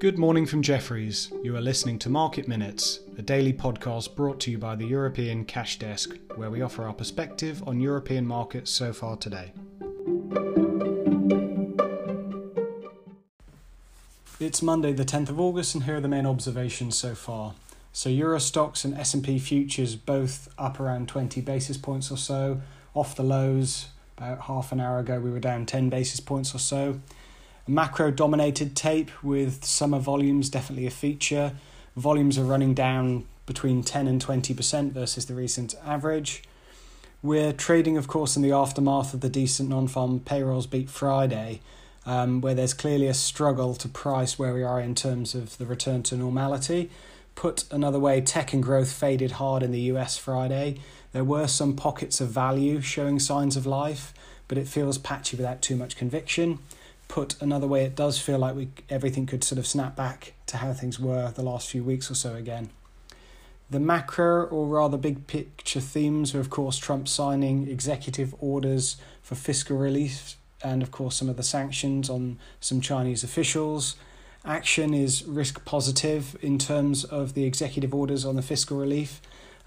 Good morning from Jefferies. You are listening to Market Minutes, a daily podcast brought to you by the European Cash Desk, where we offer our perspective on European markets so far today. It's Monday, the 10th of August, and here are the main observations so far. So Euro Stoxx and S&P futures both up around 20 basis points or so, off the lows. About half an hour ago, we were down 10 basis points or so macro dominated tape with summer volumes definitely a feature. Volumes are running down between 10 and 20% versus the recent average. We're trading, of course, in the aftermath of the decent non farm payrolls beat Friday, um, where there's clearly a struggle to price where we are in terms of the return to normality. Put another way, tech and growth faded hard in the US Friday. There were some pockets of value showing signs of life, but it feels patchy without too much conviction put another way, it does feel like we everything could sort of snap back to how things were the last few weeks or so again. The macro, or rather big picture themes, are of course Trump signing executive orders for fiscal relief and, of course, some of the sanctions on some Chinese officials. Action is risk positive in terms of the executive orders on the fiscal relief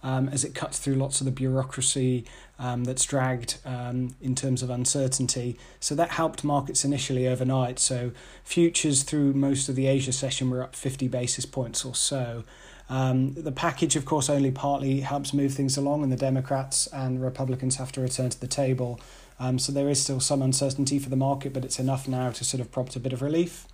um, as it cuts through lots of the bureaucracy um, that's dragged um, in terms of uncertainty. So that helped markets initially overnight. So futures through most of the Asia session were up 50 basis points or so. Um, the package, of course, only partly helps move things along, and the Democrats and Republicans have to return to the table. Um, so there is still some uncertainty for the market, but it's enough now to sort of prompt a bit of relief.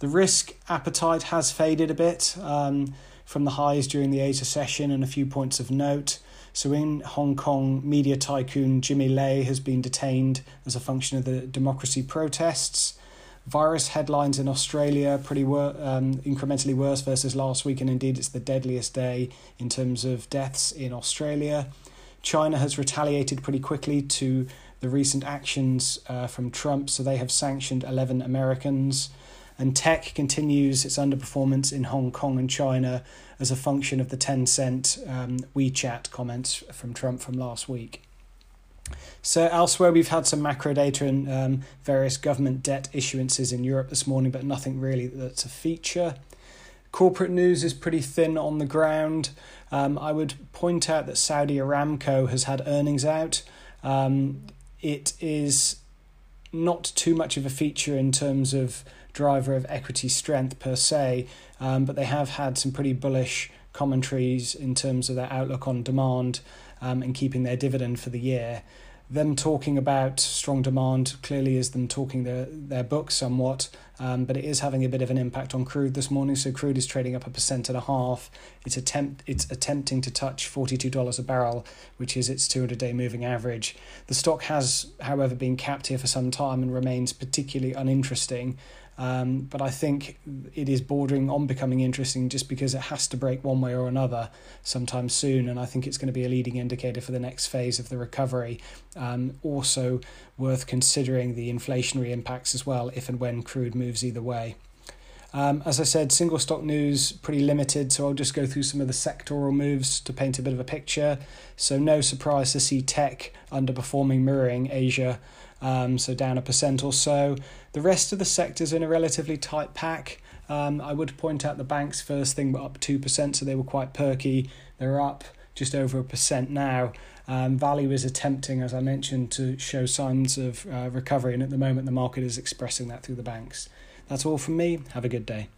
The risk appetite has faded a bit. Um, from the highs during the Asia session and a few points of note. So in Hong Kong, media tycoon Jimmy Lai has been detained as a function of the democracy protests. Virus headlines in Australia pretty wor- um, incrementally worse versus last week, and indeed it's the deadliest day in terms of deaths in Australia. China has retaliated pretty quickly to the recent actions uh, from Trump, so they have sanctioned 11 Americans. And tech continues its underperformance in Hong Kong and China as a function of the Tencent um, WeChat comments from Trump from last week. So, elsewhere, we've had some macro data and um, various government debt issuances in Europe this morning, but nothing really that's a feature. Corporate news is pretty thin on the ground. Um, I would point out that Saudi Aramco has had earnings out. Um, it is not too much of a feature in terms of driver of equity strength per se, um, but they have had some pretty bullish commentaries in terms of their outlook on demand um, and keeping their dividend for the year. Them talking about strong demand clearly is them talking their, their book somewhat, um, but it is having a bit of an impact on crude this morning. So crude is trading up a percent and a half. It's attempt it's attempting to touch forty two dollars a barrel, which is its two hundred day moving average. The stock has, however, been capped here for some time and remains particularly uninteresting. Um, but I think it is bordering on becoming interesting just because it has to break one way or another sometime soon. And I think it's going to be a leading indicator for the next phase of the recovery. Um, also, worth considering the inflationary impacts as well if and when crude moves either way. Um, as I said, single stock news pretty limited, so I'll just go through some of the sectoral moves to paint a bit of a picture. So, no surprise to see tech underperforming, mirroring Asia um, so down a percent or so. The rest of the sectors in a relatively tight pack. Um, I would point out the banks first thing were up 2%, so they were quite perky. They're up just over a percent now. Um, value is attempting, as I mentioned, to show signs of uh, recovery, and at the moment the market is expressing that through the banks. That's all from me. Have a good day.